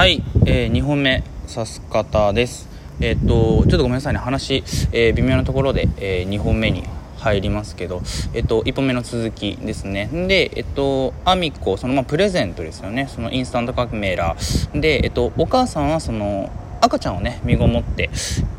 はい、えー、2本目さす方です。えっ、とちょっとごめんなさいね。話、えー、微妙なところで、えー、2本目に入りますけど、えっと、1本目の続きですね。でえっとアミコそのまあプレゼントですよね。そのインスタント革命らでえっとお母さんはその赤ちゃんをね身ごもって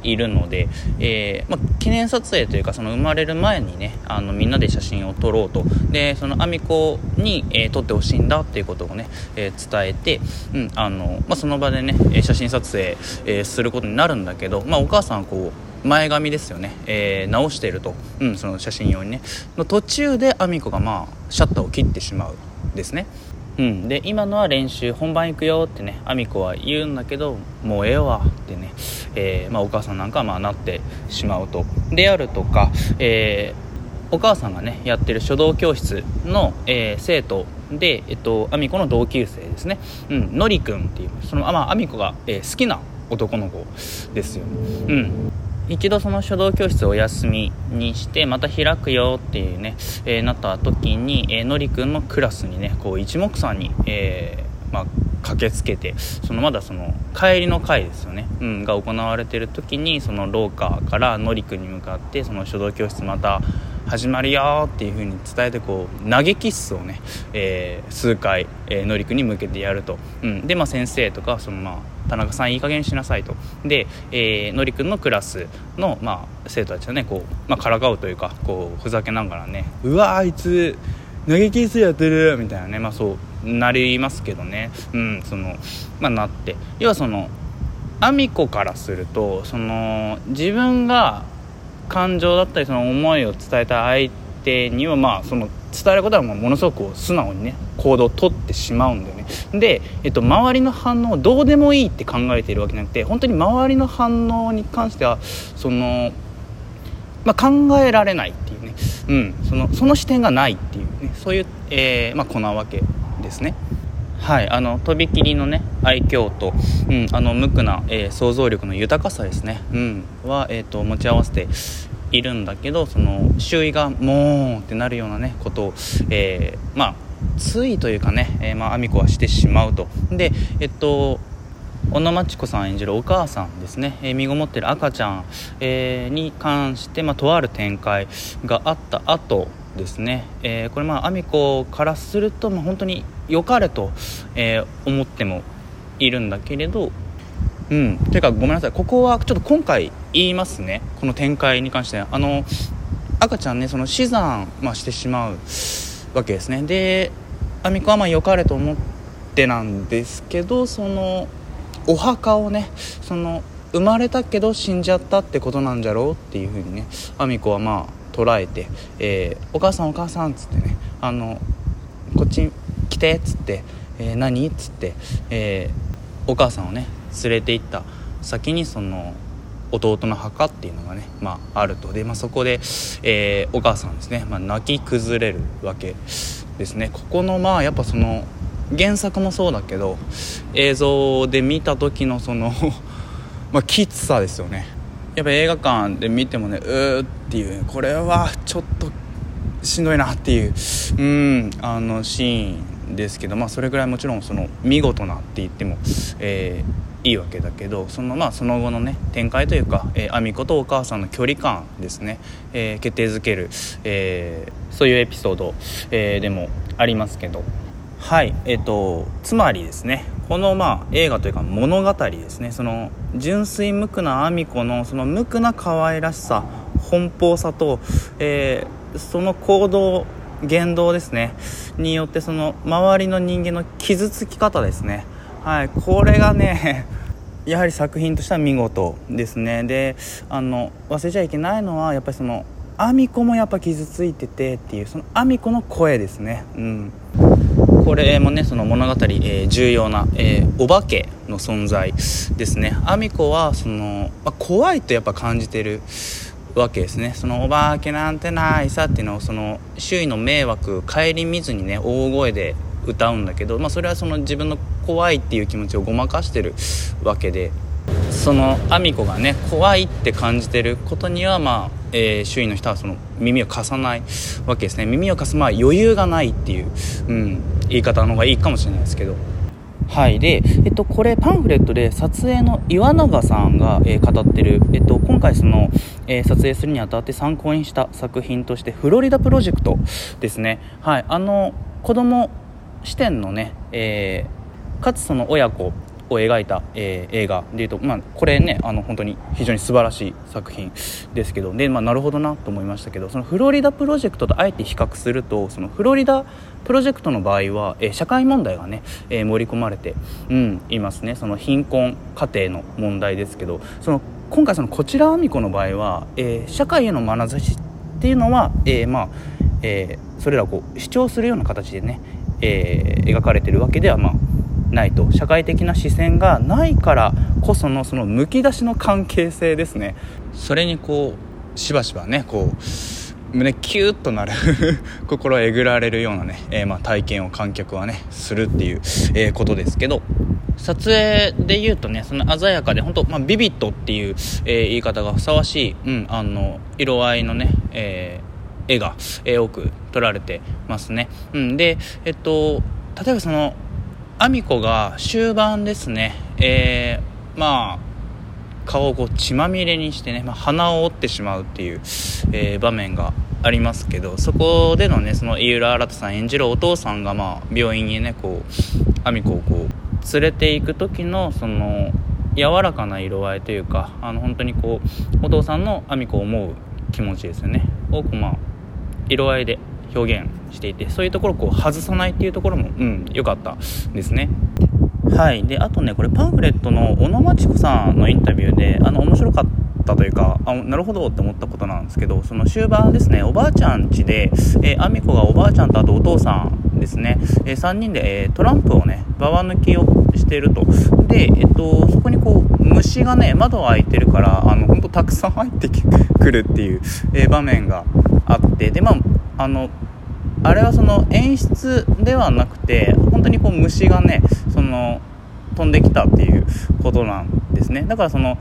いるので、えー、まあ、記念撮影というかその生まれる前にねあのみんなで写真を撮ろうと。でそのアミコに、えー、撮ってほしいんだっていうことをね、えー、伝えて、うんあのまあ、その場でね写真撮影、えすることになるんだけど、まあ、お母さんはこう前髪ですよね、え直していると、うん、その写真用にね。の途中でアミコがまあシャッターを切ってしまうですね。うん、で今のは練習本番行くよってねあみこは言うんだけどもうええわってね、えー、まあ、お母さんなんかはまあなってしまうと。であるとか、えー、お母さんがねやってる書道教室の、えー、生徒で、えっと、あみこの同級生ですね、うん、のりくんっていうその、まあ、あみこが、え好きな男の子ですよ、うん、一度その書道教室をお休みにしてまた開くよっていうね、えー、なった時に、えー、のりくんのクラスにねこう一目散に、えー、まあ、駆けつけてそのまだその帰りの会ですよね、うん、が行われてる時にその廊下からのりくんに向かってその書道教室また始まるよっていう風に伝えてこう投げキッスをね、えー、数回、えー、のりくんに向けてやると、うん、で、まあ、先生とかそのまあ田中さんいい加減しなさいと。で、えー、のりくんのクラスの、まあ、生徒たちはねこう、まあ、からかうというかこうふざけながらねうわあいつ投げキスやってるみたいなねまあそうなりますけどね。うんそのまあなって。要はそのアミコからするとその自分が感情だったりその思いを伝えた相手にはまあその伝えることはものすごく素直にね行動をとってしまうんだよね。で、えっと、周りの反応どうでもいいって考えているわけじゃなくて本当に周りの反応に関してはその、まあ、考えられないっていうね、うん、そのその視点がないっていうね。そういう、えーまあ、子なわけですね。はい、あのとびきりのね愛嬌と、うん、あの無垢な、えー、想像力の豊かさですね、うん、は、えーと持ち合わせているんだけどその周囲がもうってなるようなねことを、えー、まあついというかね、えー、まあ、アミコはしてしまうと。でえっと小野真知子さん演じるお母さんですね、えー、身ごもってる赤ちゃん、えー、に関して、まあ、とある展開があった後ですね、えー、これまあアミコからすると、まあ、本当に良かれと、え思ってもいるんだけれどうん。ていうかごめんなさい。ここはちょっと今回言いますね。この展開に関して。あの赤ちゃんねその死産、まあ、してしまうわけですね。でアミコはまあ良かれと思ってなんですけどそのお墓をねその生まれたけど死んじゃったってことなんじゃろうっていうふうにねアミコはまあ捉えて、えー、お母さんお母さん」っつってねあのこっち来てっつって「えー、何?」っつって、えー、お母さんをね連れて行った。先にその弟の墓っていうのがね、まあ、あると。で、まあ、そこで、えー、お母さんですね、まあ、泣き崩れるわけですね。ここのまあやっぱその原作もそうだけど映像で見た時のその まあきつさですよね。やっぱ映画館で見てもねうーっていうこれはちょっとしんどいなっていううんあのシーンですけどまあそれぐらいもちろんその見事なって言っても、えーいいわけだけどその,、まあ、その後のね展開というか、えー、アミコとお母さんの距離感ですね、えー、決定づける、えー、そういうエピソード、えー、でもありますけど。はいえっ、ー、とつまりですねこのまあ映画というか物語ですねその純粋無垢なアミコのその無垢な可愛らしさ奔放さと、えー、その行動言動ですねによってその周りの人間の傷つき方ですねはいこれがね やはり作品としては見事ですね。であの忘れちゃいけないのはやっぱりそのアミコもやっぱ傷ついててっていうそのアミコの声ですね。うん。これもねその物語、えー、重要な、えー、お化けの存在ですね。アミコはその、まあ、怖いとやっぱ感じてるわけですね。そのお化けなんてないさっていうのをその周囲の迷惑顧みずにね大声で歌うんだけど、まあ、それはその自分の怖いっていう気持ちをごまかしてるわけでそのアミコがね怖いって感じてることにはまあ、えー、周囲の人はその耳を貸さないわけですね。耳を貸すまあ余裕がないっていう、うん、言い方の方がいいかもしれないですけど。はい。で、えっと、これパンフレットで撮影の岩永さんが、えー、語ってる、えっと、今回その、えー、撮影するにあたって参考にした作品としてフロリダプロジェクトですね。はい。あの子供視点のね、えー、かつその親子を描いた、えー、映画でいうと、まあ、これねあの本当に非常に素晴らしい作品ですけどで、まあ、なるほどなと思いましたけどそのフロリダプロジェクトとあえて比較するとそのフロリダプロジェクトの場合は、えー、社会問題がね、えー、盛り込まれて、うん、いますね。その貧困家庭の問題ですけどその今回そのこちらあみ子の場合は、えー、社会への眼差しっていうのは、えー、まあえー、それらをこう主張するような形でね、えー、描かれてるわけではまあないと。社会的な視線がないからこそのそのむき出しの関係性ですね。それにこうしばしばねこう胸キューッとなる 心えぐられるようなね、えー、まあ体験を観客はねするっていう、え、ことですけど。撮影で言うとねその鮮やかで本当まあ、ビビットっていう、えー、言い方がふさわしい、うん、あの色合いのね、え絵が、え多く撮られてますね、うん、でえっと例えばそのアミコが終盤ですね、えー、まあ顔をこう血まみれにしてね、まあ、鼻を折ってしまうっていう、えー、場面がありますけどそこでのねその井浦新さん演じるお父さんが、まあ、病院にねこうアミコをこう連れていく時のその柔らかな色合いというかあの本当にこうお父さんのアミコを思う気持ちですよね。多くまあ色合いで表現していてそういうところをこう外さないっていうところもうん良かったですね。はい。であとねこれパンフレットの小野真知子さんのインタビューであの面白かったというかあなるほどって思ったことなんですけどその終盤ですねおばあちゃん家で、えー、アミコがおばあちゃんとあとお父さんですね、えー、3人で、えー、トランプをねババ抜きをしていると。で、えっと、そこにこう虫がね窓開いてるからあの本当たくさん入ってくるっていう、え場面があってでまああのあれはその演出ではなくて本当にこう虫がねその飛んできたっていうことなんですね。だからその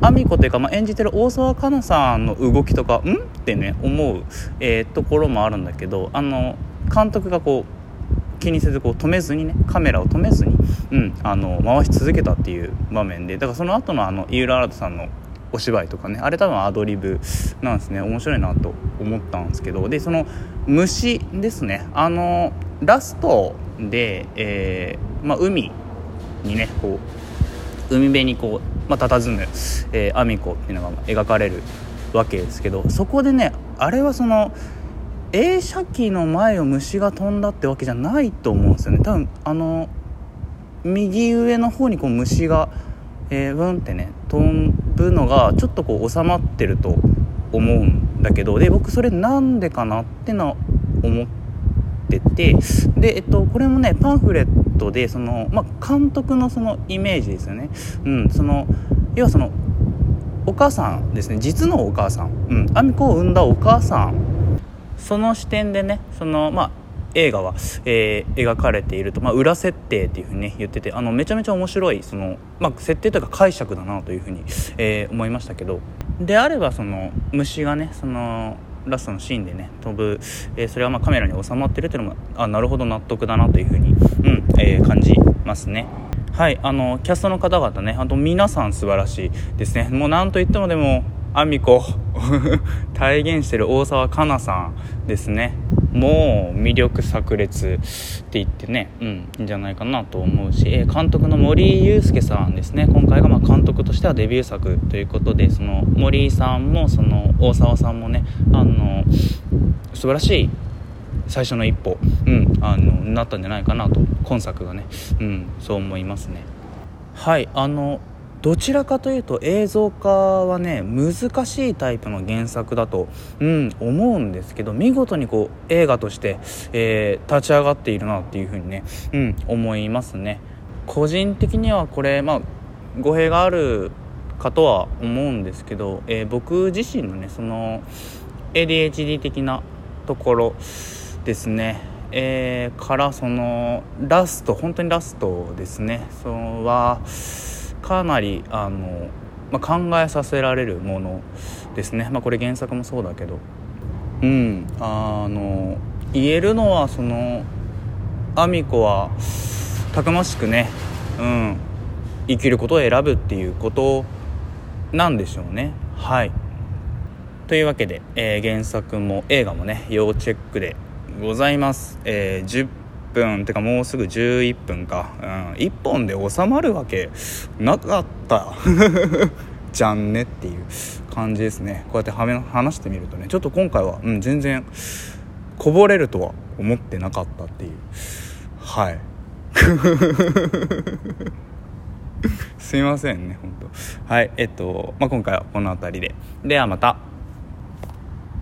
アミコというか、まあ、演じてる大沢かなさんの動きとかん？ってね思う、えー、ところもあるんだけどあの監督がこう気にせずこう止めずにねカメラを止めずに、うん、あの回し続けたっていう場面でだからその後のあの井浦新さんのお芝居とかね。あれ多分アドリブなんですね。面白いなと思ったんですけど。でその虫ですね。あのラストで、えー、まあ、海にねこう海辺にこう、まあ、佇む、えー、アミコっていうのが描かれるわけですけど。そこでねあれはその映写機の前を虫が飛んだってわけじゃないと思うんですよね。多分あの右上の方にこう虫がえー、ブンってね飛ぶのがちょっとこう収まってると思うんだけどで僕それなんでかなってのは思っててで、えっと、これもねパンフレットでその、まあ、監督のそのイメージですよね、うん、その要はそのお母さんですね。実のお母さん、うん、アミコを産んだお母さん。その視点でねその、まあ、映画は、えー、描かれていると、まあ、裏設定っていうふうにね言っててあのめちゃめちゃ面白いその、まあ、設定というか解釈だなというふうに、えー、思いましたけどであればその虫がねそのラストのシーンでね飛ぶ、えー、それはまあカメラに収まってるっていうのもあなるほど納得だなというふうに、うんえー、感じますね。はいあのキャストの方々ねあと皆さん素晴らしいですねもう何といってもでもアミコ。体現してる大沢かなさんですね。もう魅力炸裂って言ってね、うん、いいんじゃないかなと思うし、え監督の森裕介さんですね。今回がま監督としてはデビュー作ということでその森さんもその大沢さんもねあの素晴らしい最初の一歩、うん、あのなったんじゃないかなと。今作がね、うん、そう思いますね。はい。あのどちらかというと映像化はね難しいタイプの原作だと、うん、思うんですけど見事にこう映画として、えー、立ち上がっているなっていうふうにね、うん、思いますね。個人的にはこれ、まあ、語弊があるかとは思うんですけど、えー、僕自身のねその ADHD 的なところですね。えー、からそのラスト本当にラストですね。そのはかなりあの、まあ、考えさせられるものですね、まあ、これ原作もそうだけど。うん。あの言えるのはそのアミコはたくましくねうん。生きることを選ぶっていうことなんでしょうね。はい。というわけで、えー、原作も映画もね要チェックでございます、えー、分てかもうすぐ11分か、うん、1本で収まるわけなかった。じゃんねっていう感じですね。こうやって話してみるとね。ちょっと今回は、うん、全然こぼれるとは思ってなかったっていう。はい。すいませんね本当はいえっと、まあ、今回はこの辺りで。ではまた。